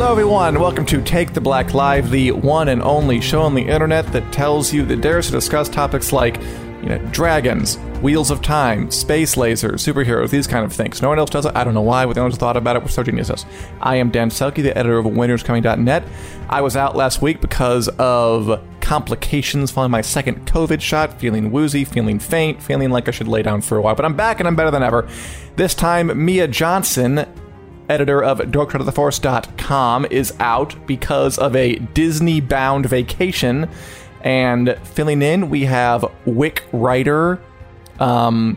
Hello, everyone. Welcome to Take the Black Live, the one and only show on the internet that tells you that dares to discuss topics like, you know, dragons, wheels of time, space lasers, superheroes, these kind of things. No one else does it. I don't know why, but no one's thought about it. We're so geniuses. I am Dan Selcke, the editor of winteriscoming.net. I was out last week because of complications following my second COVID shot, feeling woozy, feeling faint, feeling like I should lay down for a while. But I'm back and I'm better than ever. This time, Mia Johnson editor of DarkSideOfTheForce.com, is out because of a Disney bound vacation. And filling in, we have WiC writer, um,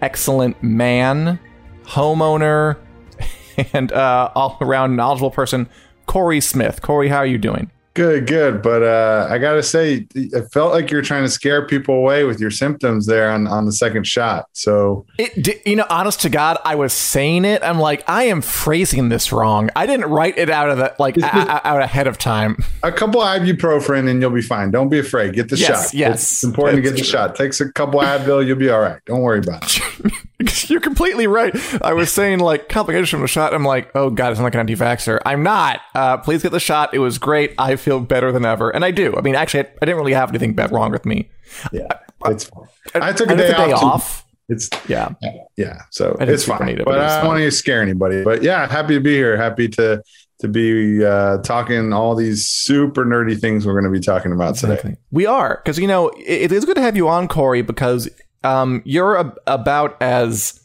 excellent man, homeowner, and uh, all around knowledgeable person, Corey Smith. Corey, how are you doing? Good, good. But uh, I got to say, it felt like you're trying to scare people away with your symptoms there on, on the second shot. So, it, you know, honest to God, I was saying it. I'm like, I am phrasing this wrong. I didn't write it out of the like out ahead of time. A couple ibuprofen and you'll be fine. Don't be afraid. Get the yes, shot. Yes, it's important to get the shot. Takes a couple Advil, you'll be all right. Don't worry about it. You're completely right. I was saying like complications from the shot. I'm like, oh god, it's like an anti-vaxxer. I'm not. Uh, please get the shot. It was great. I feel better than ever, and I do. I mean, actually, I, I didn't really have anything bad wrong with me. Yeah, it's fine. I, I took a day, day off. off. It's yeah, yeah. So it's fine. It, but I don't want to scare anybody. But yeah, happy to be here. Happy to to be uh, talking all these super nerdy things we're going to be talking about exactly. today. We are because you know it, it is good to have you on, Corey, because um, you're a, about as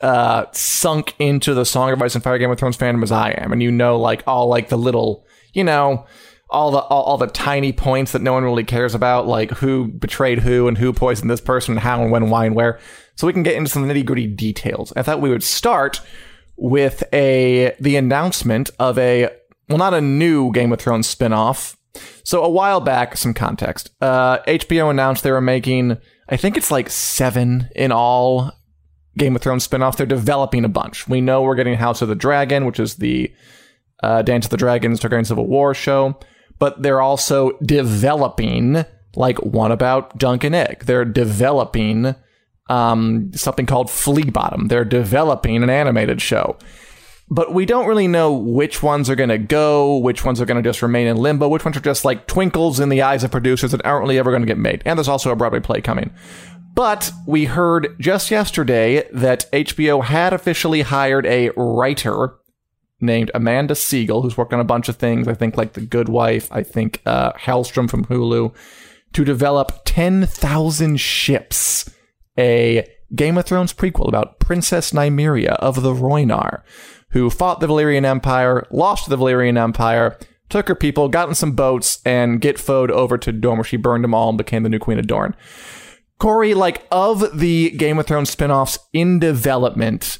uh, sunk into the Song of Ice and Fire Game of Thrones fandom as I am, and you know, like all like the little, you know, all the all, all, the tiny points that no one really cares about, like who betrayed who and who poisoned this person, and how and when, why and where. So we can get into some nitty gritty details. I thought we would start with a the announcement of a well, not a new Game of Thrones spinoff. So a while back, some context. Uh, HBO announced they were making, I think it's like seven in all Game of Thrones spinoff. They're developing a bunch. We know we're getting House of the Dragon, which is the uh, Dance of the Dragons Targaryen Civil War show, but they're also developing like one about Dunk and Egg. They're developing um, something called Flea Bottom. They're developing an animated show. But we don't really know which ones are going to go, which ones are going to just remain in limbo, which ones are just like twinkles in the eyes of producers that aren't really ever going to get made. And there's also a Broadway play coming. But we heard just yesterday that HBO had officially hired a writer named Amanda Siegel, who's worked on a bunch of things. I think like The Good Wife, I think uh, Helstrom from Hulu, to develop 10,000 Ships, a Game of Thrones prequel about Princess Nymeria of the Rhoynar, who fought the Valyrian Empire, lost the Valyrian Empire, took her people, got in some boats, and get Fode over to Dorne where she burned them all and became the new Queen of Dorne. Corey, like of the Game of Thrones spinoffs in development,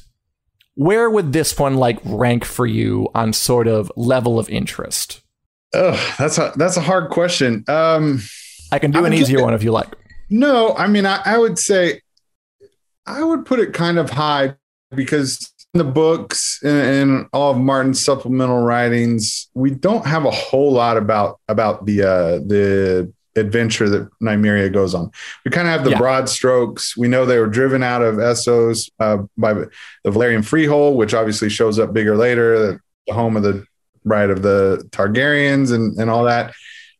where would this one like rank for you on sort of level of interest? Oh, that's a that's a hard question. Um, I can do an easier one if you like. No, I mean I, I would say I would put it kind of high because the books and, and, all of Martin's supplemental writings, we don't have a whole lot about about the uh, the adventure that Nymeria goes on. We kind of have the yeah. broad strokes. We know they were driven out of Essos uh, by the Valyrian Freehold, which obviously shows up bigger later, the home of the right of the Targaryens and, and all that.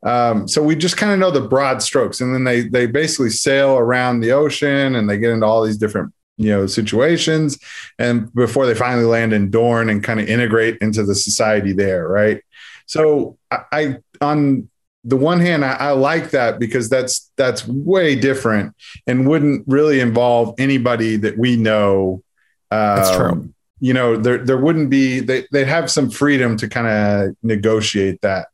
Um, so we just kind of know the broad strokes, and then they they basically sail around the ocean and they get into all these different you know situations, and before they finally land in Dorne and kind of integrate into the society there, right? So I, I on the one hand, I, I, like that because that's that's way different and wouldn't really involve anybody that we know. Um, that's true. You know, there there wouldn't be they they have some freedom to kind of negotiate that.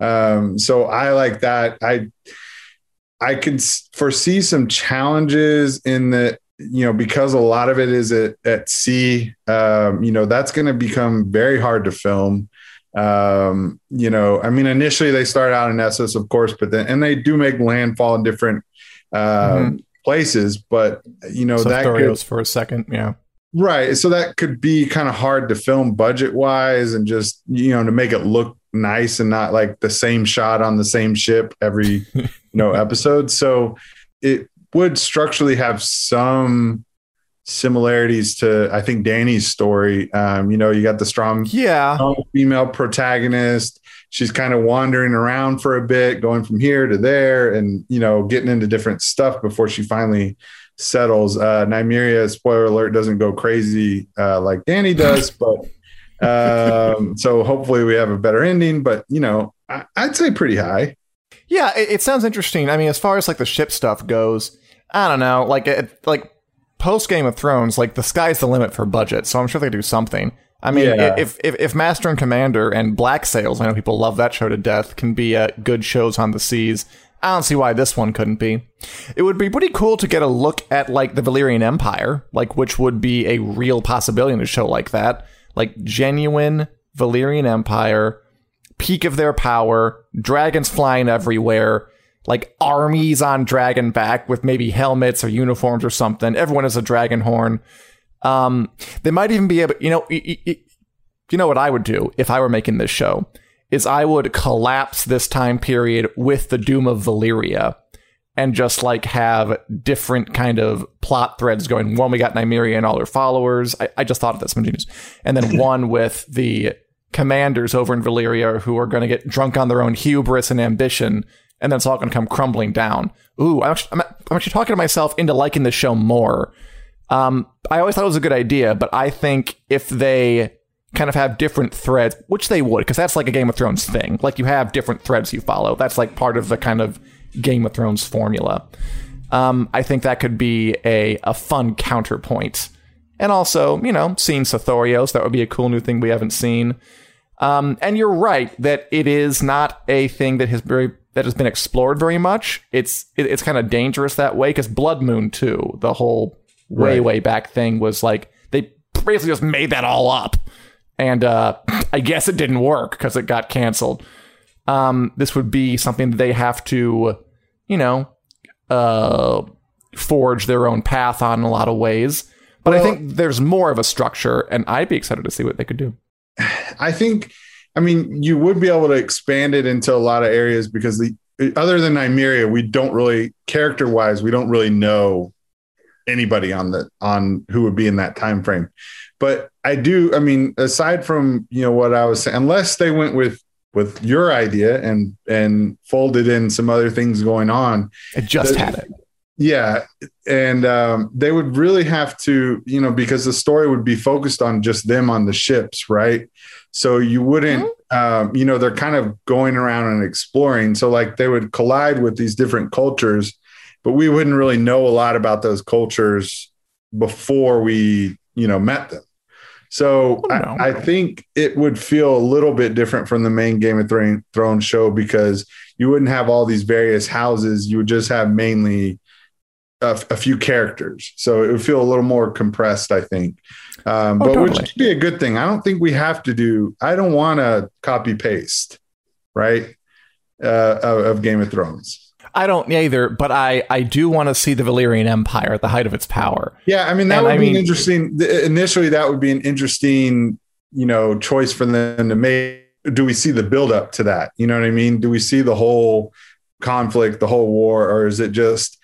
Um, so I like that. I I could foresee some challenges in the you know because a lot of it is at at sea. Um, you know that's going to become very hard to film. Um, you know, I mean, initially they start out in Essos, of course, but then and they do make landfall in different um, mm-hmm. places. But you know, so that could, for a second, yeah. Right. So that could be kind of hard to film budget wise and just, you know, to make it look nice and not like the same shot on the same ship every, you know, episode. So it would structurally have some similarities to I think Danny's story. Um, you know, you got the strong, yeah, strong female protagonist. She's kind of wandering around for a bit, going from here to there, and you know, getting into different stuff before she finally settles. Uh, Nymeria, spoiler alert, doesn't go crazy uh, like Danny does, but um, so hopefully we have a better ending. But you know, I, would say pretty high. Yeah, it, it, sounds interesting. I mean, as far as like the ship stuff goes, I don't know. Like, it, like post Game of Thrones, like the sky's the limit for budget. So I'm sure they do something. I mean, yeah. if, if if Master and Commander and Black Sails, I know people love that show to death, can be uh, good shows on the seas. I don't see why this one couldn't be. It would be pretty cool to get a look at like the Valyrian Empire, like which would be a real possibility in a show like that. Like genuine Valyrian Empire, peak of their power, dragons flying everywhere, like armies on dragon back with maybe helmets or uniforms or something. Everyone has a dragon horn. Um, they might even be able, you know, you know what I would do if I were making this show is I would collapse this time period with the Doom of Valyria and just like have different kind of plot threads going. One, we got Nymeria and all her followers. I, I just thought of this, I'm genius. And then one with the commanders over in Valyria who are going to get drunk on their own hubris and ambition, and then it's all going to come crumbling down. Ooh, I'm actually, I'm, I'm actually talking to myself into liking the show more. Um, I always thought it was a good idea, but I think if they kind of have different threads, which they would, because that's like a Game of Thrones thing. Like you have different threads you follow. That's like part of the kind of Game of Thrones formula. Um, I think that could be a, a fun counterpoint. And also, you know, seeing Sothoryos, that would be a cool new thing we haven't seen. Um, and you're right that it is not a thing that has very that has been explored very much. It's it, it's kind of dangerous that way because Blood Moon too, the whole way right. way back thing was like they basically just made that all up and uh, I guess it didn't work because it got canceled. Um, this would be something that they have to, you know, uh, forge their own path on in a lot of ways. But well, I think there's more of a structure, and I'd be excited to see what they could do. I think, I mean, you would be able to expand it into a lot of areas because the other than Nymeria, we don't really character wise, we don't really know anybody on the on who would be in that time frame. But I do. I mean, aside from you know what I was saying, unless they went with with your idea and and folded in some other things going on, it just the, had it. Yeah, and um, they would really have to, you know, because the story would be focused on just them on the ships, right? So you wouldn't, mm-hmm. um, you know, they're kind of going around and exploring. So like they would collide with these different cultures, but we wouldn't really know a lot about those cultures before we, you know, met them. So oh, I, I, think it would feel a little bit different from the main Game of Thrones show because you wouldn't have all these various houses. You would just have mainly a, a few characters. So it would feel a little more compressed, I think. Um, oh, but totally. which would be a good thing. I don't think we have to do, I don't want to copy paste, right? Uh, of, of Game of Thrones. I don't either, but I I do want to see the Valyrian Empire at the height of its power. Yeah, I mean that and would I be mean, interesting. Initially, that would be an interesting, you know, choice for them to make. Do we see the build up to that? You know what I mean? Do we see the whole conflict, the whole war, or is it just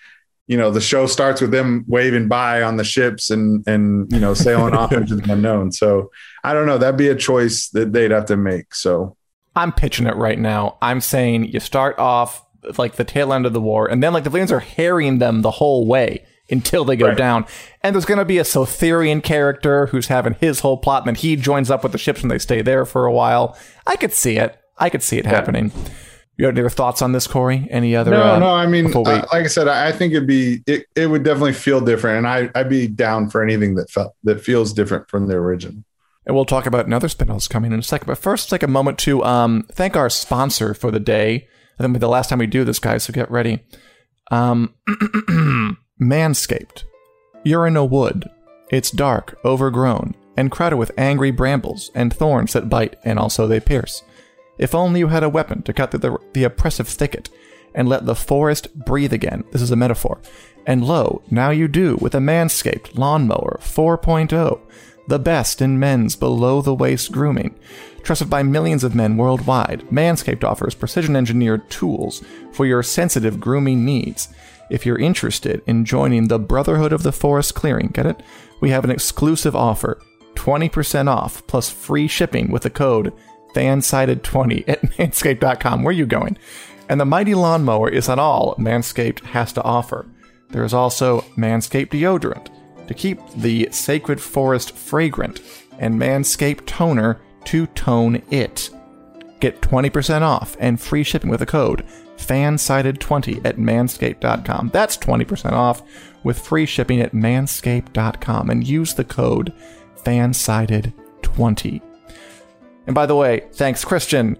you know the show starts with them waving by on the ships and and you know sailing off into the unknown? So I don't know. That'd be a choice that they'd have to make. So I'm pitching it right now. I'm saying you start off like the tail end of the war, and then like the Valyrians are harrying them the whole way until they go right. down. And there's going to be a Sotherian character who's having his whole plot, and then he joins up with the ships and they stay there for a while. I could see it. I could see it yeah. happening. You have any other thoughts on this, Corey? Any other? No, uh, no. I mean, uh, like I said, I think it'd be it, it would definitely feel different, and I I'd be down for anything that felt that feels different from the original. And we'll talk about another spin-offs coming in a second. But first, take a moment to um, thank our sponsor for the day. I think the last time we do this, guys, so get ready. Um, Manscaped. You're in a wood. It's dark, overgrown, and crowded with angry brambles and thorns that bite and also they pierce. If only you had a weapon to cut through the, the oppressive thicket and let the forest breathe again. This is a metaphor. And lo, now you do with a Manscaped Lawnmower 4.0, the best in men's below the waist grooming. Trusted by millions of men worldwide, Manscaped offers precision engineered tools for your sensitive grooming needs. If you're interested in joining the Brotherhood of the Forest Clearing, get it? We have an exclusive offer 20% off plus free shipping with the code fansided20 at manscaped.com. Where are you going? And the mighty lawnmower is not all Manscaped has to offer. There is also Manscaped deodorant to keep the sacred forest fragrant and Manscaped toner to tone it. Get 20% off and free shipping with the code fansided20 at manscaped.com. That's 20% off with free shipping at manscaped.com and use the code fansided20. And by the way, thanks, Christian.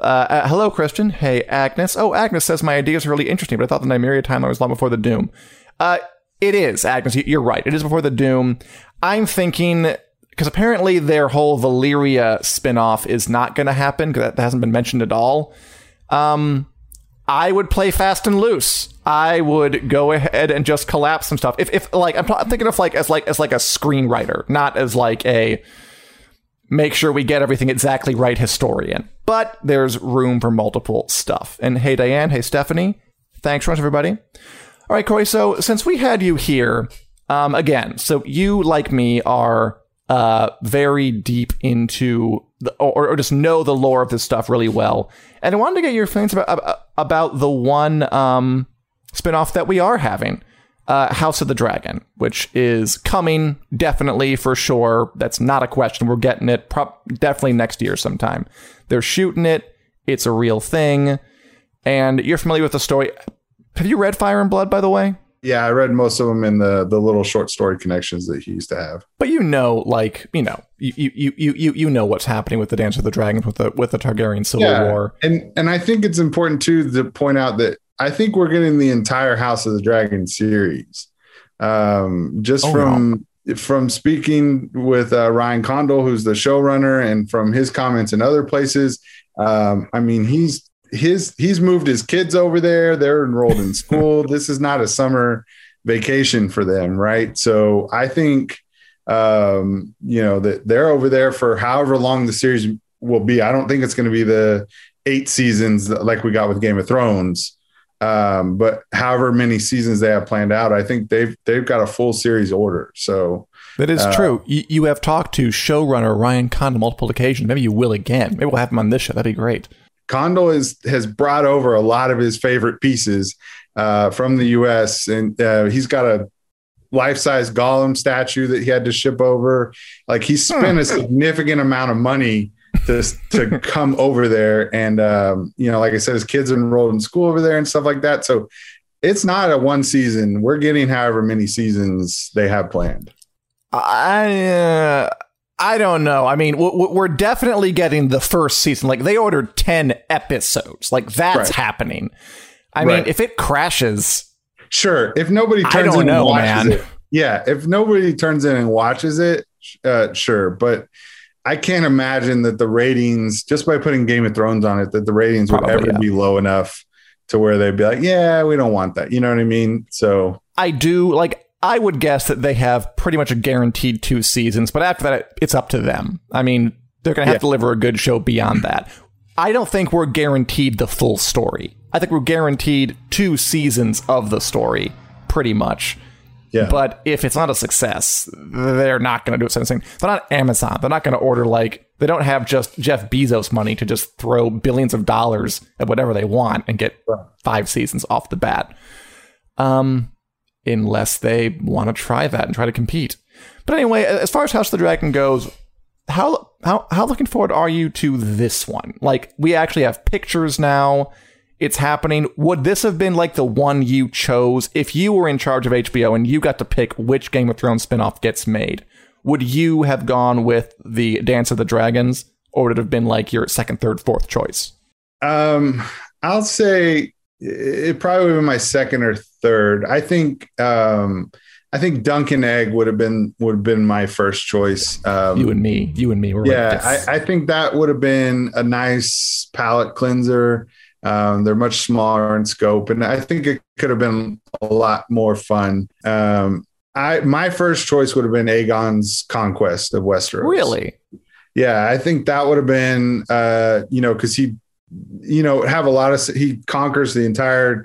Uh, uh, hello, Christian. Hey, Agnes. Oh, Agnes says my idea is really interesting, but I thought the Nymeria timeline was long before the Doom. Uh, it is, Agnes. You're right. It is before the Doom. I'm thinking because apparently their whole Valyria spinoff is not going to happen because that hasn't been mentioned at all. Um, I would play fast and loose. I would go ahead and just collapse some stuff. If, if like I'm, I'm thinking of like as like as like a screenwriter, not as like a make sure we get everything exactly right historian. But there's room for multiple stuff. And hey, Diane. Hey, Stephanie. Thanks so much, everybody. All right, Corey. So since we had you here, um, again, so you like me are uh, very deep into the, or, or just know the lore of this stuff really well. And I wanted to get your feelings about about the one um, spinoff that we are having uh, House of the Dragon, which is coming definitely for sure. That's not a question. We're getting it pro- definitely next year sometime. They're shooting it. It's a real thing. And you're familiar with the story. Have you read Fire and Blood, by the way? Yeah, I read most of them in the the little short story connections that he used to have. But you know, like you know, you you you you you know what's happening with the Dance of the Dragons with the with the Targaryen Civil yeah. War. And and I think it's important too to point out that I think we're getting the entire House of the Dragon series. Um, just oh, from no. from speaking with uh, Ryan Condal, who's the showrunner, and from his comments in other places, um, I mean, he's his he's moved his kids over there. They're enrolled in school. this is not a summer vacation for them, right? So I think um, you know that they're over there for however long the series will be. I don't think it's going to be the eight seasons like we got with Game of Thrones. Um, but however many seasons they have planned out, I think they've they've got a full series order. So that is uh, true. You, you, have talked to showrunner Ryan Condal multiple occasions. Maybe you will again. Maybe we'll have him on this show. That'd be great. Condal is, has brought over a lot of his favorite pieces uh, from the U.S. and uh, he's got a life-size Gollum statue that he had to ship over. Like he spent a significant amount of money to to come over there, and um, you know, like I said, his kids enrolled in school over there and stuff like that. So it's not a one season. We're getting however many seasons they have planned. I. Uh I don't know. I mean, we're definitely getting the first season. Like they ordered 10 episodes. Like that's right. happening. I right. mean, if it crashes. Sure. If nobody turns in know, and watches man. it. Yeah. If nobody turns in and watches it, uh, sure. But I can't imagine that the ratings, just by putting Game of Thrones on it, that the ratings Probably, would ever yeah. be low enough to where they'd be like, yeah, we don't want that. You know what I mean? So I do like I would guess that they have pretty much a guaranteed two seasons, but after that, it's up to them. I mean, they're going to have yeah. to deliver a good show beyond that. I don't think we're guaranteed the full story. I think we're guaranteed two seasons of the story, pretty much. Yeah. But if it's not a success, they're not going to do it. Same Thing. They're not Amazon. They're not going to order like they don't have just Jeff Bezos money to just throw billions of dollars at whatever they want and get five seasons off the bat. Um, unless they want to try that and try to compete. But anyway, as far as House of the Dragon goes, how how how looking forward are you to this one? Like we actually have pictures now. It's happening. Would this have been like the one you chose if you were in charge of HBO and you got to pick which Game of Thrones spinoff gets made? Would you have gone with the Dance of the Dragons or would it have been like your second, third, fourth choice? Um, I'll say it probably would be my second or third. I think um, I think Dunk and Egg would have been would have been my first choice. Um, you and me, you and me. We're yeah, like I, I, think that would have been a nice palate cleanser. Um, they're much smaller in scope, and I think it could have been a lot more fun. Um, I my first choice would have been Aegon's conquest of Westeros. Really? Yeah, I think that would have been, uh, you know, because he, you know, have a lot of he conquers the entire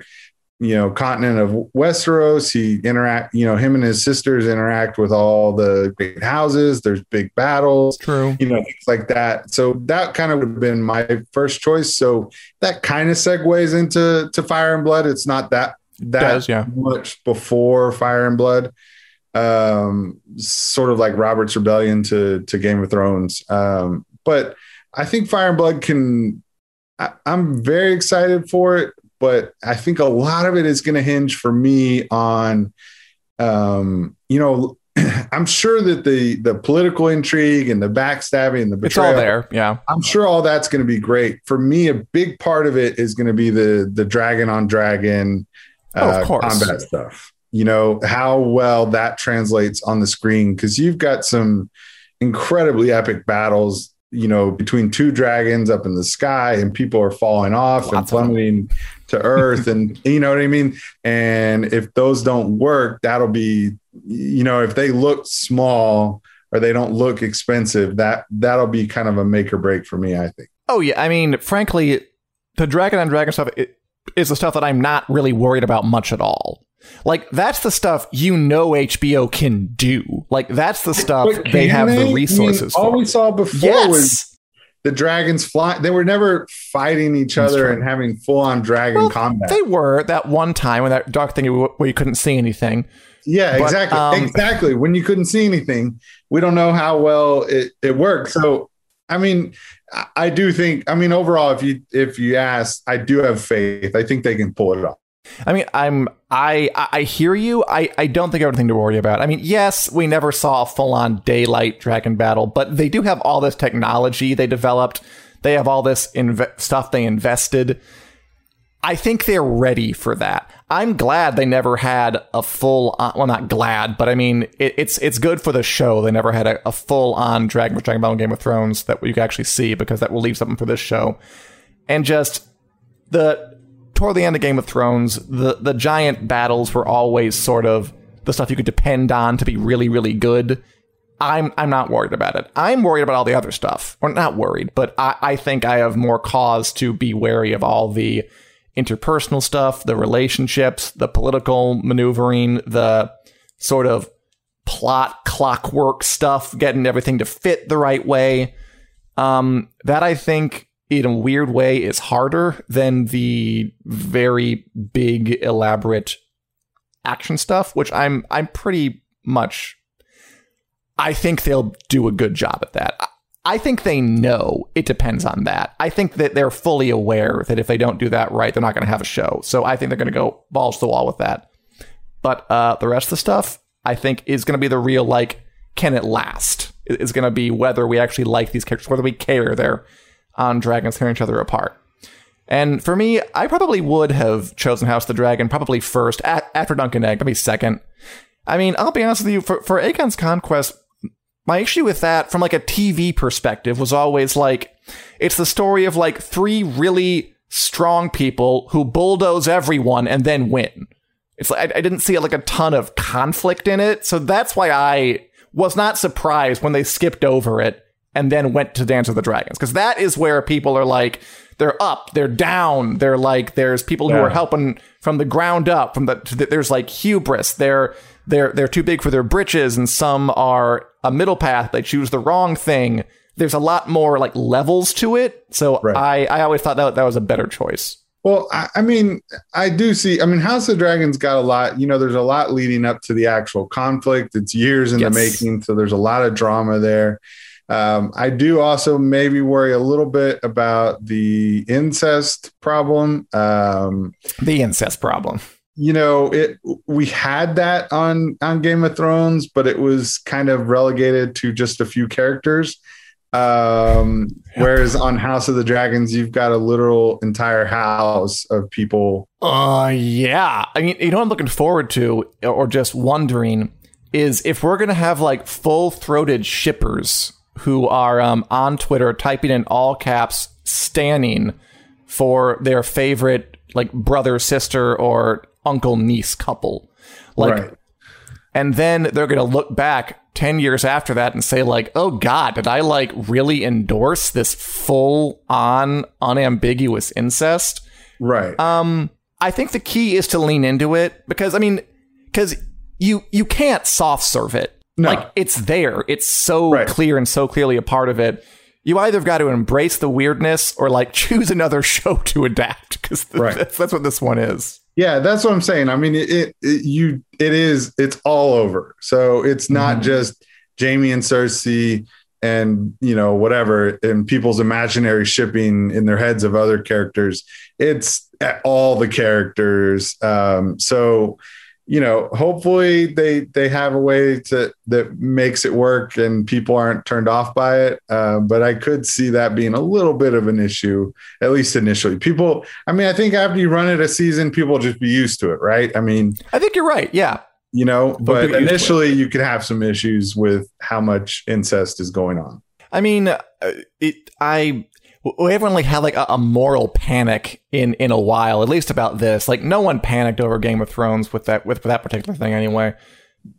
you know continent of Westeros. He interact, you know, him and his sisters interact with all the great houses. There's big battles, true, you know, things like that. So that kind of would have been my first choice. So that kind of segues into to Fire and Blood. It's not that that Does, yeah. much before Fire and Blood. Um, sort of like Robert's Rebellion to to Game of Thrones. Um, but I think Fire and Blood can. I, I'm very excited for it but I think a lot of it is going to hinge for me on, um, you know, I'm sure that the the political intrigue and the backstabbing and the betrayal, it's all there. Yeah, I'm sure all that's going to be great. For me, a big part of it is going to be the the dragon on dragon uh, oh, combat stuff. You know how well that translates on the screen because you've got some incredibly epic battles you know, between two dragons up in the sky and people are falling off Lots and plummeting to earth and you know what I mean? And if those don't work, that'll be, you know, if they look small or they don't look expensive, that that'll be kind of a make or break for me, I think. Oh yeah. I mean, frankly, the dragon on dragon stuff is the stuff that I'm not really worried about much at all. Like that's the stuff you know HBO can do. Like that's the stuff they have they? the resources. I mean, all we saw before yes. was the dragons fly. They were never fighting each that's other and having full on dragon well, combat. They were that one time when that dark thing where you couldn't see anything. Yeah, but, exactly. Um, exactly. When you couldn't see anything, we don't know how well it, it worked. So, I mean, I do think. I mean, overall, if you if you ask, I do have faith. I think they can pull it off. I mean, I'm I I hear you. I I don't think I have anything to worry about. I mean, yes, we never saw a full on daylight dragon battle, but they do have all this technology they developed. They have all this inv- stuff they invested. I think they're ready for that. I'm glad they never had a full on, well, not glad, but I mean, it, it's it's good for the show. They never had a, a full on Dragon Dragon Ball Game of Thrones that you can actually see because that will leave something for this show. And just the toward the end of Game of Thrones, the the giant battles were always sort of the stuff you could depend on to be really really good. I'm I'm not worried about it. I'm worried about all the other stuff. Or not worried, but I, I think I have more cause to be wary of all the interpersonal stuff, the relationships, the political maneuvering, the sort of plot clockwork stuff, getting everything to fit the right way. Um, that I think in a weird way is harder than the very big elaborate action stuff which i'm i'm pretty much i think they'll do a good job at that. I think they know it depends on that. I think that they're fully aware that if they don't do that right they're not going to have a show. So i think they're going to go balls to the wall with that. But uh, the rest of the stuff i think is going to be the real like can it last? Is going to be whether we actually like these characters whether we care they're on dragons tearing each other apart. And for me, I probably would have chosen House the Dragon probably first, at, after Dunk and Egg, maybe second. I mean, I'll be honest with you, for, for Aegon's Conquest, my issue with that from like a TV perspective was always like, it's the story of like three really strong people who bulldoze everyone and then win. It's like, I, I didn't see like a ton of conflict in it. So that's why I was not surprised when they skipped over it and then went to Dance with the Dragons because that is where people are like they're up, they're down, they're like there's people yeah. who are helping from the ground up. From the there's like hubris. They're they're they're too big for their britches, and some are a middle path. They choose the wrong thing. There's a lot more like levels to it. So right. I I always thought that that was a better choice. Well, I, I, mean, I do see. I mean, House of Dragons got a lot. You know, there's a lot leading up to the actual conflict. It's years in yes. the making, so there's a lot of drama there. Um, I do also maybe worry a little bit about the incest problem. Um, the incest problem. You know, it we had that on on Game of Thrones, but it was kind of relegated to just a few characters. Um, whereas on House of the Dragons, you've got a literal entire house of people. Uh, yeah. I mean, you know I'm looking forward to, or just wondering, is if we're gonna have like full throated shippers who are um, on Twitter typing in all caps, standing for their favorite like brother sister or uncle niece couple, like. Right. And then they're going to look back 10 years after that and say, like, oh God, did I like really endorse this full on unambiguous incest? Right. Um, I think the key is to lean into it because, I mean, because you, you can't soft serve it. No. Like, it's there. It's so Right. clear and so clearly a part of it. You either have got to embrace the weirdness or like choose another show to adapt because Right. that's, that's what this one is. Yeah, that's what I'm saying. I mean, it, it, it you it is it's all over. So it's not Mhm. just Jaime and Cersei and you know whatever and people's imaginary shipping in their heads of other characters. It's all the characters. Um, so you know, hopefully they they have a way to that makes it work and people aren't turned off by it. Uh, but I could see that being a little bit of an issue, at least initially. People, I mean, I think after you run it a season, people will just be used to it, right? I mean, I think you're right. Yeah. you know, They'll but get used to it. initially you could have some issues with how much incest is going on. I mean, uh, it, I we haven't really had like a, a moral panic in in a while, at least about this. Like, no one panicked over Game of Thrones with that with that particular thing, anyway.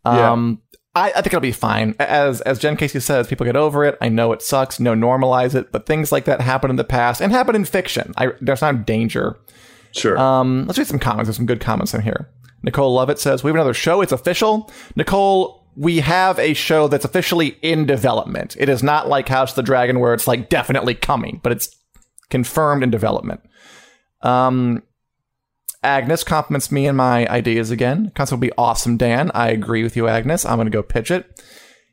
Yeah. Um, I, I think it'll be fine. As as Jen Casey says, people get over it. I know it sucks. No, normalize it. But things like that happen in the past and happen in fiction. I, there's not danger. Sure. Um, let's read some comments. There's some good comments in here. Nicole Lovett says, We have another show. It's official. Nicole, we have a show that's officially in development. It is not like House of the Dragon where it's like definitely coming, but it's confirmed in development. Um, Agnes compliments me and my ideas again. Concept will be awesome, Dan. I agree with you, Agnes. I'm going to go pitch it.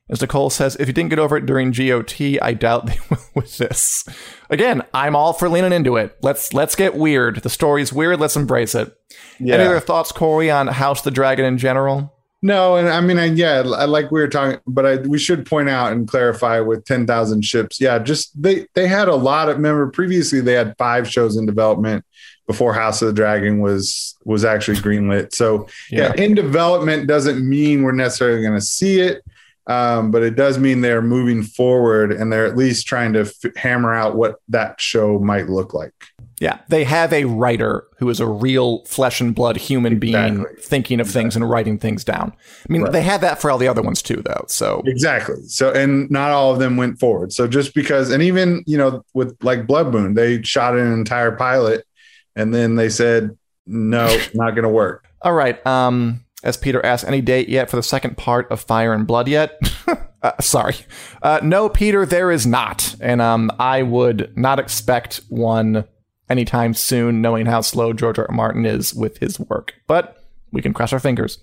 As Nicole says, if you didn't get over it during GOT, I doubt they will with this. Again, I'm all for leaning into it. Let's let's get weird. The story's weird. Let's embrace it. yeah. Any other thoughts, Corey, on House of the Dragon in general? No, and I mean, I, yeah, I like we were talking, but I, we should point out and clarify with ten thousand ships. Yeah, just they they had a lot of. Remember, previously they had five shows in development before House of the Dragon was was actually greenlit. So yeah, in development doesn't mean we're necessarily going to see it, um, but it does mean they're moving forward and they're at least trying to f- hammer out what that show might look like. Yeah, they have a writer who is a real flesh and blood human being thinking of things and writing things down. I mean, Right. they had that for all the other ones too, though. So Exactly. So, and not all of them went forward. So, just because, and even, you know, with like Blood Moon, they shot an entire pilot and then they said, no, not going to work. All right. Um, as Peter asked, any date yet for the second part of Fire and Blood yet? uh, sorry. Uh, no, Peter, there is not. And um, I would not expect one anytime soon, knowing how slow George R. R. Martin is with his work. But we can cross our fingers.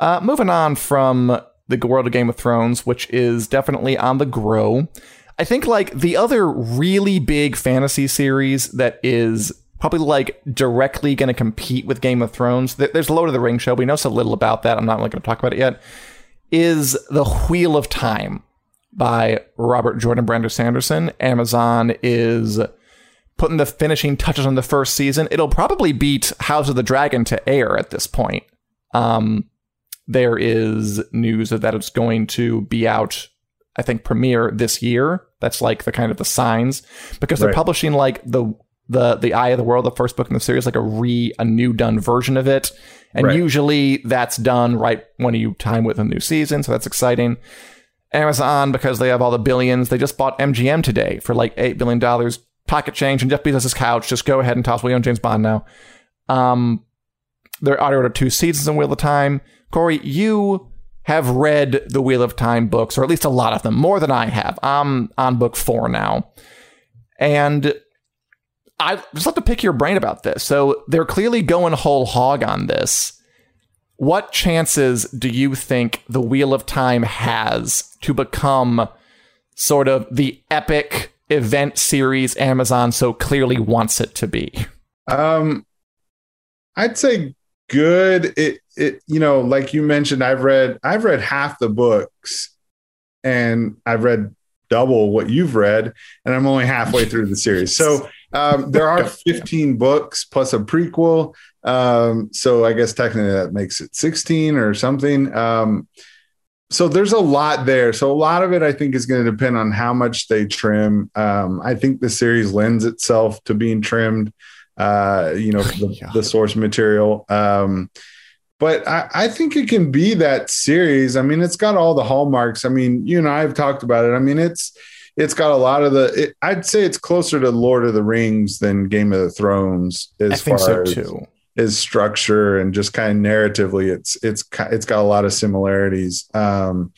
Uh, moving on from the world of Game of Thrones, which is definitely on the grow. I think like the other really big fantasy series that is probably like directly going to compete with Game of Thrones. There- There's Lord of the Rings show. We know so little about that. I'm not really going to talk about it yet. Is the Wheel of Time by Robert Jordan Brandon Sanderson. Amazon is putting the finishing touches on the first season. It'll probably beat House of the Dragon to air at this point. Um, there is news that it's going to be out, I think, premiere this year. That's like the kind of the signs because they're Right. publishing like the the the Eye of the World, the first book in the series, like a re a new done version of it, and Right. usually that's done right when you time with a new season, so that's exciting. Amazon, because they have all the billions, they just bought MGM today for like eight billion dollars. Pocket change and Jeff Bezos' couch. Just go ahead and toss. Own James Bond now. Um, they're already ordered two seasons in Wheel of Time. Corey, you have read the Wheel of Time books, or at least a lot of them, more than I have. I'm on book four now. And I just have to pick your brain about this. So they're clearly going whole hog on this. What chances do you think the Wheel of Time has to become sort of the epic event series Amazon so clearly wants it to be? Um, I'd say good. It, it, you know, like you mentioned, I've read, I've read half the books and I've read double what you've read, and I'm only halfway through the series. So um, there are 15 books plus a prequel. Um, so I guess technically that makes it 16 or something. Um, so there's a lot there. So a lot of it, I think, is going to depend on how much they trim. Um, I think the series lends itself to being trimmed. Uh, you know, the, yeah. the source material. Um, but I, I, think it can be that series. I mean, it's got all the hallmarks. I mean, you and I have talked about it. I mean, it's it's got a lot of the. It, I'd say it's closer to Lord of the Rings than Game of the Thrones as far so as too. As structure and just kind of narratively. It's it's it's got a lot of similarities. Um,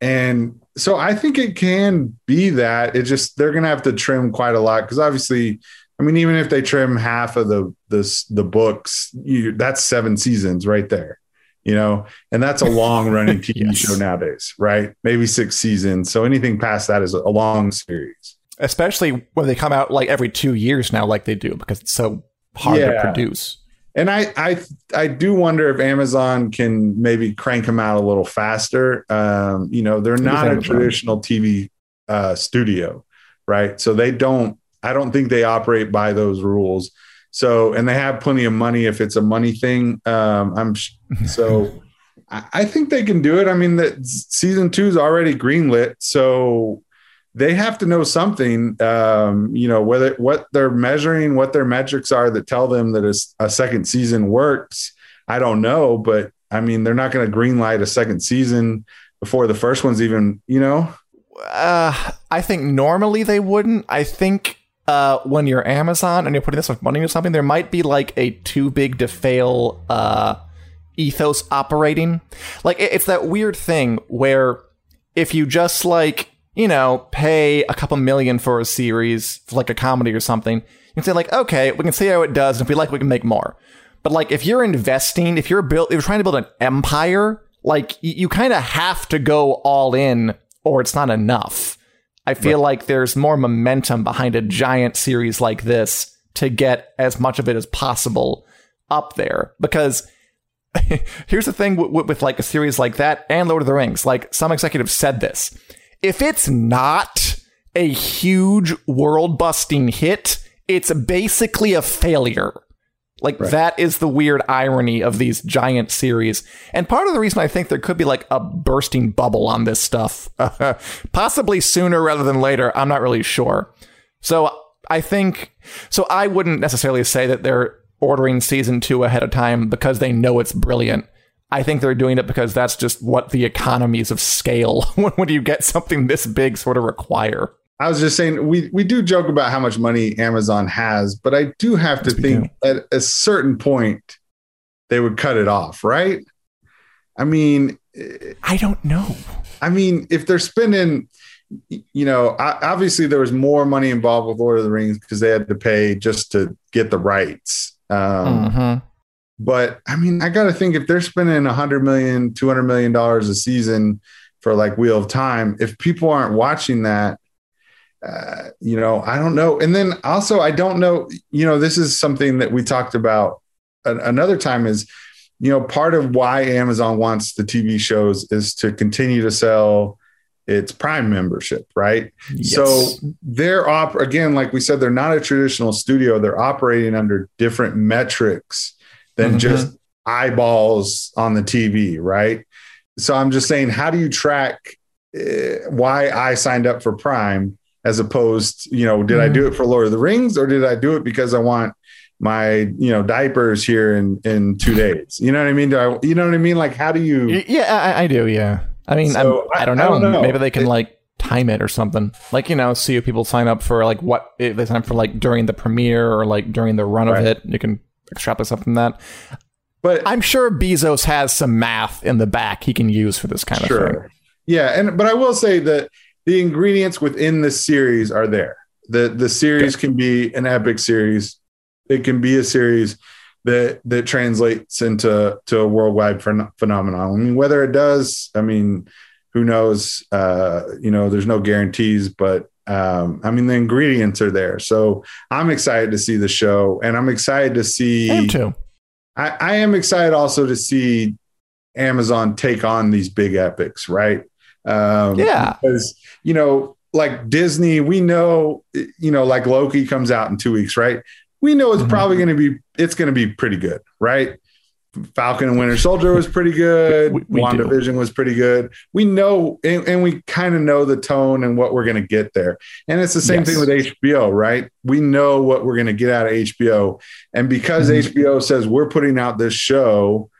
and so I think it can be that. It just they're gonna have to trim quite a lot because obviously I mean, even if they trim half of the the the books, you, that's seven seasons right there, you know, and that's a long running TV yes. show nowadays, right? Maybe six seasons. So anything past that is a long series. Especially when they come out like every two years now, like they do, because it's so hard yeah. to produce. And I, I, I do wonder if Amazon can maybe crank them out a little faster. Um, you know, they're not a traditional TV uh, studio, right? So they don't I don't think they operate by those rules. So, and they have plenty of money if it's a money thing. Um, I'm so I think they can do it. I mean, that season two is already greenlit, so they have to know something. Um, you know, whether what they're measuring, what their metrics are that tell them that a, a second season works. I don't know, but I mean, they're not going to greenlight a second season before the first one's even. You know, uh, I think normally they wouldn't. I think uh, when you're Amazon and you're putting this much money into something, there might be like a too big to fail uh, ethos operating. Like it's that weird thing where if you just like you know pay a couple million for a series, for like a comedy or something, you can say like, okay, we can see how it does, and if we like, we can make more. But like if you're investing, if you're build, if you're trying to build an empire, like you, you kind of have to go all in, or it's not enough. I feel right. like there's more momentum behind a giant series like this to get as much of it as possible up there because here's the thing with, with, like a series like that and Lord of the Rings like some executives said this if it's not a huge world busting hit it's basically a failure like right. that is the weird irony of these giant series. And part of the reason I think there could be like a bursting bubble on this stuff, possibly sooner rather than later, I'm not really sure. So I think so I wouldn't necessarily say that they're ordering season 2 ahead of time because they know it's brilliant. I think they're doing it because that's just what the economies of scale when you get something this big sort of require. I was just saying we we do joke about how much money Amazon has, but I do have to think at a certain point they would cut it off, right? I mean, I don't know. I mean, if they're spending, you know, obviously there was more money involved with Lord of the Rings because they had to pay just to get the rights. Um, mm-hmm. But I mean, I got to think if they're spending a hundred million, two hundred million dollars a season for like Wheel of Time, if people aren't watching that uh, you know, I don't know. And then also, I don't know, you know, this is something that we talked about another time is, you know, part of why Amazon wants the TV shows is to continue to sell its Prime membership, right? Yes. So they're op again, like we said, they're not a traditional studio. They're operating under different metrics than mm-hmm. just eyeballs on the TV, right? So I'm just saying, how do you track uh, why I signed up for Prime as opposed, you know, did mm. I do mm-hmm. it for Lord of the Rings or did I do it because I want my, you know, diapers here in in two days? You know what I mean? Do I, you know what I mean? Like, how do you? Yeah, I, I do. Yeah, I mean, so I, I, don't know. I, don't know. Maybe they can it, like time it or something. Like, you know, see if people sign up for like what if they sign up for like during the premiere or like during the run right. of it. You can extrapolate something from that. But I'm sure Bezos has some math in the back he can use for this kind sure. of thing. Yeah, and but I will say that the ingredients within the series are there. The the series okay. can be an epic series. It can be a series that that translates into to a worldwide phen- phenomenon. I mean, whether it does, I mean, who knows? Uh, you know, there's no guarantees, but um, I mean, the ingredients are there. So I'm excited to see the show, and I'm excited to see. I am too. I, I am excited also to see Amazon take on these big epics, right? Um, yeah, because you know, like Disney, we know, you know, like Loki comes out in two weeks, right? We know it's Mhm. probably going to be, it's going to be pretty good, right? Falcon and Winter Soldier was pretty good. We- we do. Was pretty good. We know, and, and we kind of know the tone and what we're going to get there. And it's the same Yes. thing with HBO, right? We know what we're going to get out of HBO. And because Mhm. HBO says we're putting out this show,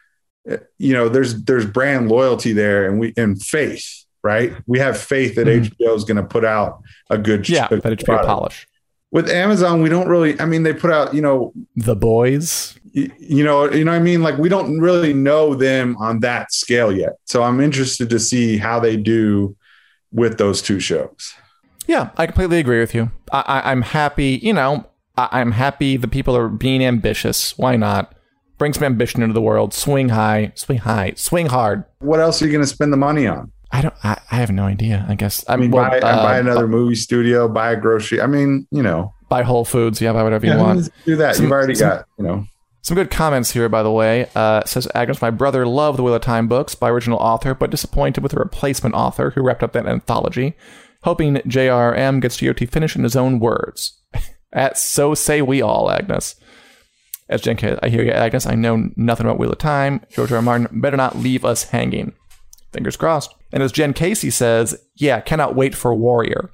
eh, you know, there's there's brand loyalty there and we and faith, right? We have faith that Mhm. HBO is going to put out a good Yeah, a good that HBO product. polish. With Amazon, we don't really. I mean, they put out, you know, The boys. you know, you know what I mean? Like we don't really know them on that scale yet. So I'm interested to see how they do with those two shows. Yeah, I completely agree with you. I, I, I'm happy, you know, I, I'm happy the people are being ambitious. Why not? Bring some ambition into the world. Swing high, swing high, swing hard. What else are you going to spend the money on? I don't. I, I have no idea. I guess. I mean, well, buy, uh, buy another movie studio, buy a grocery. I mean, you know, buy Whole Foods. Yeah, buy whatever you yeah, want. do that. Some- You've already some- got, you know, Some good comments here, by the way. Uh, says Agnes, my brother loved the Wheel of Time books by original author, but disappointed with the replacement author who wrapped up that anthology. Hoping J.R.M. gets GOT finished in his own words. At so say we all, Agnes. As Jen I hear you, Agnes. I know nothing about Wheel of Time. George R. R. Martin better not leave us hanging. Fingers crossed. And as Jen Casey says, yeah, cannot wait for Warrior.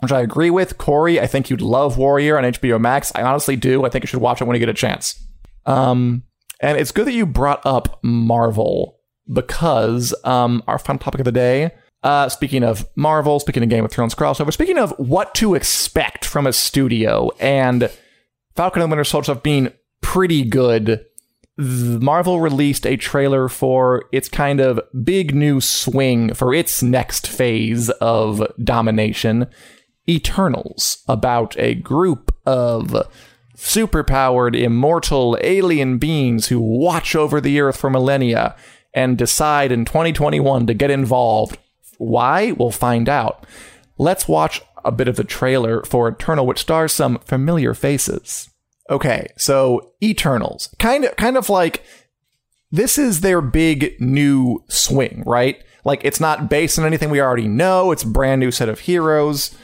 Which I agree with. Corey, I think you'd love Warrior on HBO Max. I honestly do. I think you should watch it when you get a chance. Um, and it's good that you brought up Marvel because um, our final topic of the day. Uh, speaking of Marvel, speaking of Game of Thrones crossover, speaking of what to expect from a studio, and Falcon and Winter Soldier being pretty good. Marvel released a trailer for its kind of big new swing for its next phase of domination, Eternals, about a group of superpowered, immortal alien beings who watch over the earth for millennia and decide in 2021 to get involved. Why? We'll find out. Let's watch a bit of the trailer for Eternal, which stars some familiar faces. Okay, so Eternals, kind of, kind of like this is their big new swing, right? Like it's not based on anything we already know. It's a brand new set of heroes.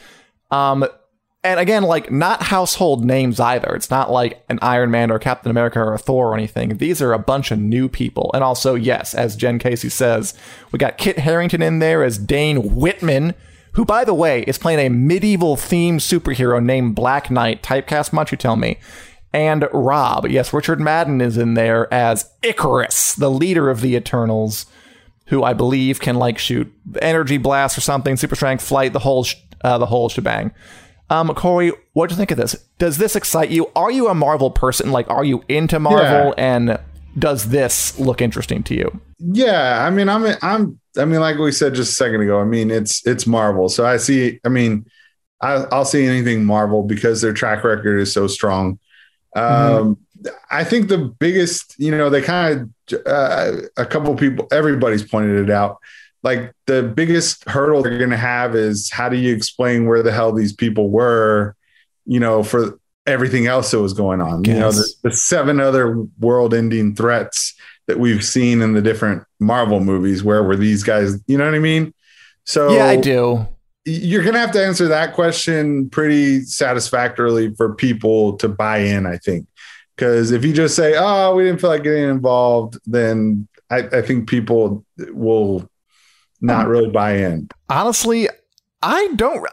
Um, and again, like not household names either. It's not like an Iron Man or Captain America or a Thor or anything. These are a bunch of new people. And also, yes, as Jen Casey says, we got Kit Harington in there as Dane Whitman, who, by the way, is playing a medieval themed superhero named Black Knight. Typecast much, you tell me. And Rob, yes, Richard Madden is in there as Ikaris, the leader of the Eternals, who I believe can like shoot energy blast or something, super strength, flight, the whole sh- uh, the whole shebang. Um, Corey, what do you think of this? Does this excite you? Are you a Marvel person? Like, are you into Marvel? And does this look interesting to you? Yeah, I mean, I'm, I'm, I mean, like we said just a second ago. I mean, it's it's Marvel, so I see. I mean, I, I'll see anything Marvel because their track record is so strong. Um, I think the biggest, you know, they kind of uh, a couple people, everybody's pointed it out. Like the biggest hurdle they're going to have is how do you explain where the hell these people were, you know, for everything else that was going on. You know, the, the seven other world-ending threats that we've seen in the different Marvel movies. Where were these guys? You know what I mean? So yeah, I do. You're going to have to answer that question pretty satisfactorily for people to buy in, I think. Because if you just say, oh, we didn't feel like getting involved, then I, I think people will not really buy in. Honestly, I don't.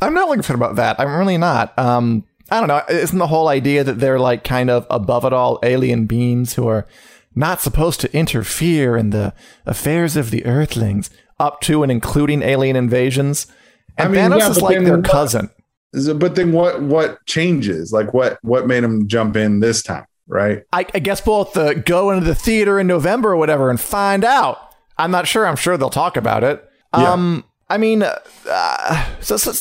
I'm not looking for about that. I'm really not. Um, I don't know. Isn't the whole idea that they're like kind of above it all alien beings who are not supposed to interfere in the affairs of the Earthlings, up to and including alien invasions? And I mean, Thanos yeah, is like their what- cousin. But then what what changes? Like what what made him jump in this time, right? I, I guess have to go into the theater in November or whatever and find out. I'm not sure. I'm sure they'll talk about it. Yeah. Um, I mean, uh, so, so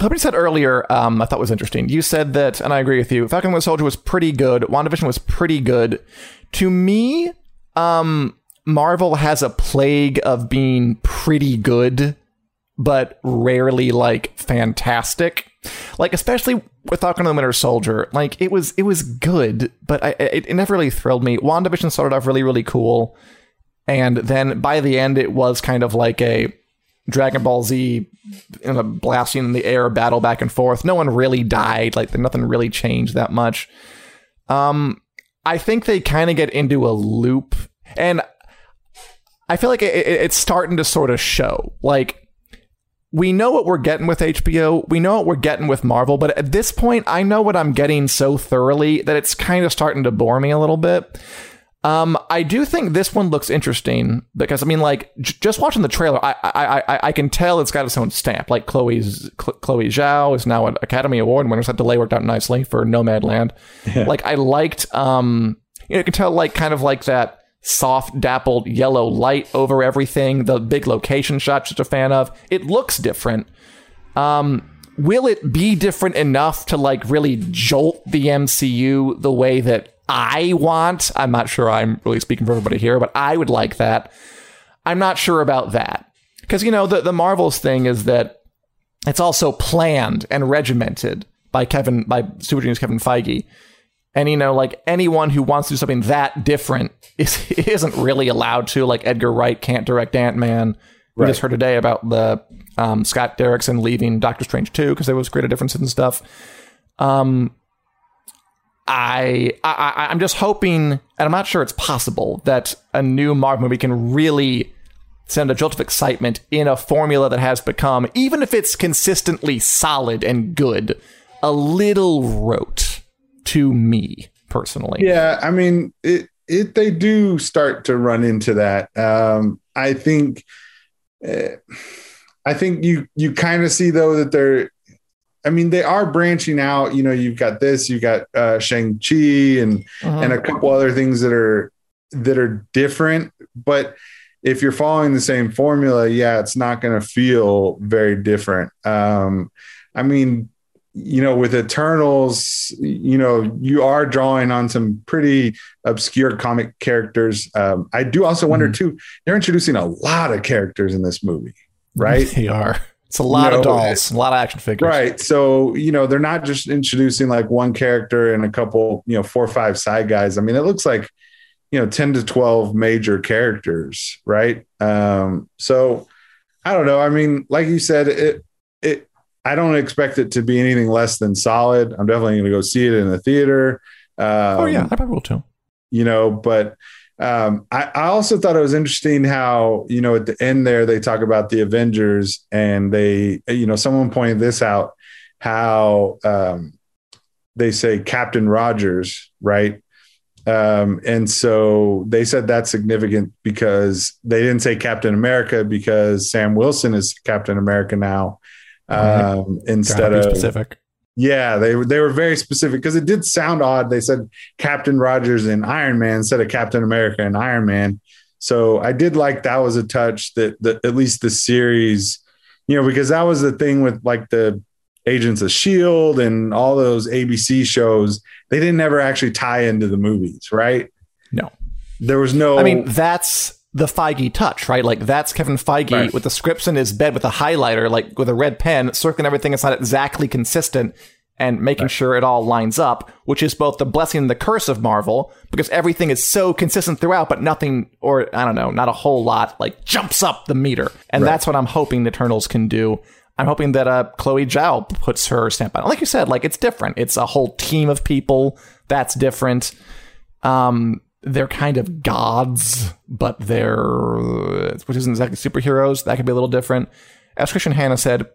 somebody said earlier, um, I thought was interesting. You said that, and I agree with you. Falcon and Winter Soldier was pretty good. WandaVision was pretty good. To me, um, Marvel has a plague of being pretty good, but rarely like fantastic. Like especially with Falcon and the Winter Soldier, like it was it was good, but I, it, it never really thrilled me. WandaVision started off really really cool, and then by the end it was kind of like a Dragon Ball Z in a blasting in the air battle back and forth. No one really died. Like nothing really changed that much. Um, I think they kind of get into a loop, and I feel like it, it, it's starting to sort of show. Like we know what we're getting with HBO. We know what we're getting with Marvel, but at this point, I know what I'm getting so thoroughly that it's kind of starting to bore me a little bit. Um, I do think this one looks interesting because I mean, like, j- just watching the trailer, I, I I I can tell it's got its own stamp. Like Chloe's Chloe Zhao is now an Academy Award winner. So that delay worked out nicely for Nomadland. Yeah. Like I liked, um, you, know, you can tell like kind of like that soft dappled yellow light over everything. The big location shot, just a fan of. It looks different. Um, will it be different enough to like really jolt the MCU the way that I want. I'm not sure I'm really speaking for everybody here, but I would like that. I'm not sure about that. Because, you know, the, the Marvels thing is that it's also planned and regimented by Kevin, by Super Genius Kevin Feige. And, you know, like anyone who wants to do something that different is, isn't really allowed to. Like Edgar Wright can't direct Ant Man. We right. just heard today about the um, Scott Derrickson leaving Doctor Strange 2 because there was greater differences and stuff. Um, I, I I'm just hoping, and I'm not sure it's possible that a new Marvel movie can really send a jolt of excitement in a formula that has become, even if it's consistently solid and good, a little rote to me personally. Yeah, I mean, it, it they do start to run into that. Um, I think, uh, I think you you kind of see though that they're I mean, they are branching out. You know, you've got this, you got uh, Shang Chi, and uh-huh. and a couple other things that are that are different. But if you're following the same formula, yeah, it's not going to feel very different. Um, I mean, you know, with Eternals, you know, you are drawing on some pretty obscure comic characters. Um, I do also wonder mm-hmm. too. They're introducing a lot of characters in this movie, right? They are. It's a lot you know, of dolls, a lot of action figures. Right. So, you know, they're not just introducing like one character and a couple, you know, four or five side guys. I mean, it looks like, you know, 10 to 12 major characters. Right. Um, so I don't know. I mean, like you said, it, it, I don't expect it to be anything less than solid. I'm definitely going to go see it in the theater. Um, oh, yeah. I probably will too. You know, but, um, I, I, also thought it was interesting how you know at the end there they talk about the Avengers and they you know someone pointed this out how um, they say Captain Rogers right um, and so they said that's significant because they didn't say Captain America because Sam Wilson is Captain America now um, instead of specific. Yeah, they they were very specific because it did sound odd. They said Captain Rogers and Iron Man instead of Captain America and Iron Man. So I did like that was a touch that that at least the series, you know, because that was the thing with like the Agents of Shield and all those ABC shows. They didn't ever actually tie into the movies, right? No, there was no. I mean, that's the Feige touch, right? Like that's Kevin Feige right. with the scripts in his bed with a highlighter, like with a red pen, circling everything that's not exactly consistent and making right. sure it all lines up, which is both the blessing and the curse of Marvel, because everything is so consistent throughout, but nothing, or I don't know, not a whole lot, like jumps up the meter. And right. that's what I'm hoping the Eternals can do. I'm hoping that uh, Chloe Zhao puts her stamp on it. Like you said, like it's different. It's a whole team of people that's different. Um, they're kind of gods, but they're which isn't exactly superheroes. That could be a little different. As Christian Hanna said,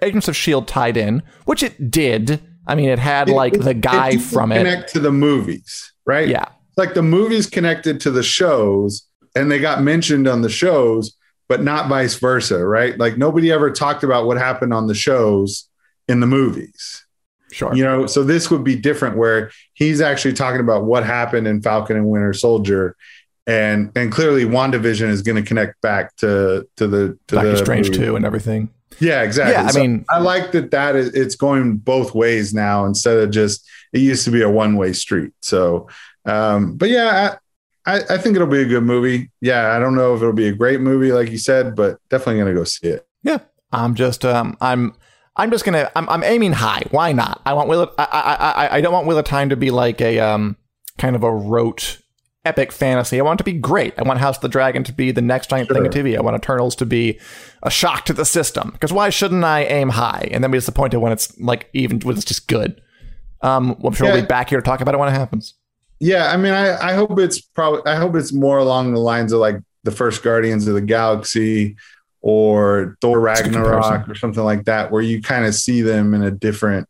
Agents of Shield tied in, which it did. I mean, it had it, like it, the guy it from connect it connect to the movies, right? Yeah, like the movies connected to the shows, and they got mentioned on the shows, but not vice versa, right? Like nobody ever talked about what happened on the shows in the movies. Sure. You know, so this would be different where he's actually talking about what happened in Falcon and Winter Soldier. And and clearly WandaVision is going to connect back to to the to Doctor the Strange movie. 2 and everything. Yeah, exactly. Yeah, I so mean, I like that that is it's going both ways now instead of just it used to be a one way street. So, um, but yeah, I, I think it'll be a good movie. Yeah, I don't know if it'll be a great movie like you said, but definitely gonna go see it. Yeah, I'm just um, I'm I'm just gonna I'm, I'm aiming high. Why not? I want Will I I I, I don't want Wheel of Time to be like a um kind of a rote epic fantasy. I want it to be great. I want House of the Dragon to be the next giant sure. thing on TV. I want Eternals to be a shock to the system. Because why shouldn't I aim high and then be disappointed when it's like even when it's just good? Um, I'm sure yeah. we'll be back here to talk about it when it happens. Yeah, I mean, I, I hope it's probably I hope it's more along the lines of like the first Guardians of the Galaxy or Thor Ragnarok or something like that, where you kind of see them in a different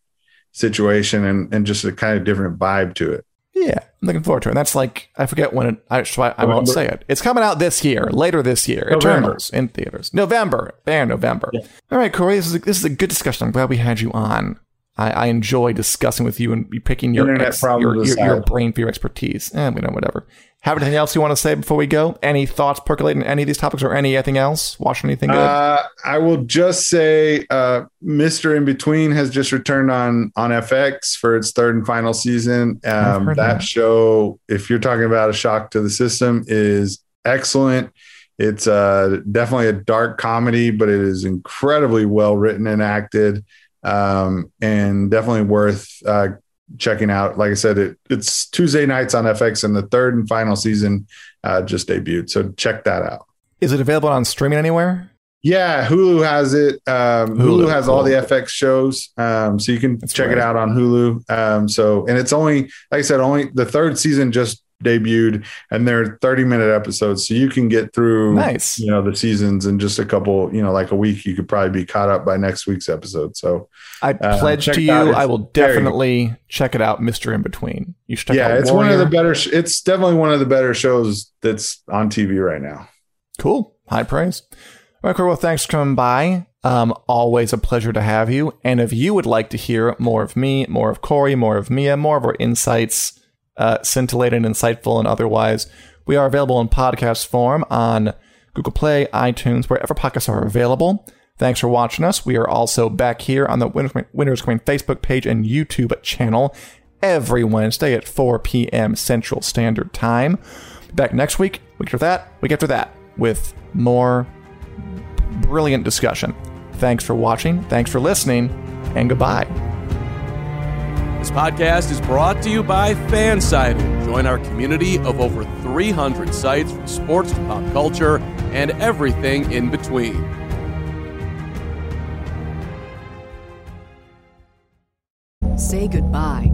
situation and, and just a kind of different vibe to it. Yeah, I'm looking forward to it. And that's like I forget when it. I, I won't say it. It's coming out this year, later this year. November. Eternals in theaters, November. There, November. Yeah. All right, Corey. This is a, this is a good discussion. I'm glad we had you on. I, I enjoy discussing with you and picking your ex, your, your, your, brain for your expertise. And eh, we know whatever. Have anything else you want to say before we go? Any thoughts percolating any of these topics or anything else? Watch anything good? Uh, I will just say, uh, Mister Inbetween has just returned on on FX for its third and final season. Um, that, that show, if you're talking about a shock to the system, is excellent. It's uh, definitely a dark comedy, but it is incredibly well written and acted um, and definitely worth uh, checking out. Like I said, it, it's Tuesday nights on FX, and the third and final season uh, just debuted. So check that out. Is it available on streaming anywhere? Yeah, Hulu has it. Um, Hulu, Hulu, has cool. all the FX shows, um, so you can That's check it out on Hulu. Um, so, and it's only, like I said, only the third season just debuted and they're 30 minute episodes so you can get through nice. you know the seasons in just a couple you know like a week. You could probably be caught up by next week's episode so i uh, pledge to you i will definitely check it out mr Inbetween. You should yeah it's Warrior. one of the better it's definitely one of the better shows that's on tv right now. Cool. High praise. All right well thanks for coming by. Um, always a pleasure to have you. And if you would like to hear more of me, more of Corey, more of Mia, more of our insights, uh, scintillating, insightful, and otherwise. We are available in podcast form on Google Play, iTunes, wherever podcasts are available. Thanks for watching us. We are also back here on the Winter is Coming Facebook page and YouTube channel every Wednesday at 4 p.m. Central Standard Time. Back next week, week after that, week after that, with more brilliant discussion. Thanks for watching, thanks for listening, and goodbye. This podcast is brought to you by FanSided. Join our community of over 300 sites from sports to pop culture and everything in between. Say goodbye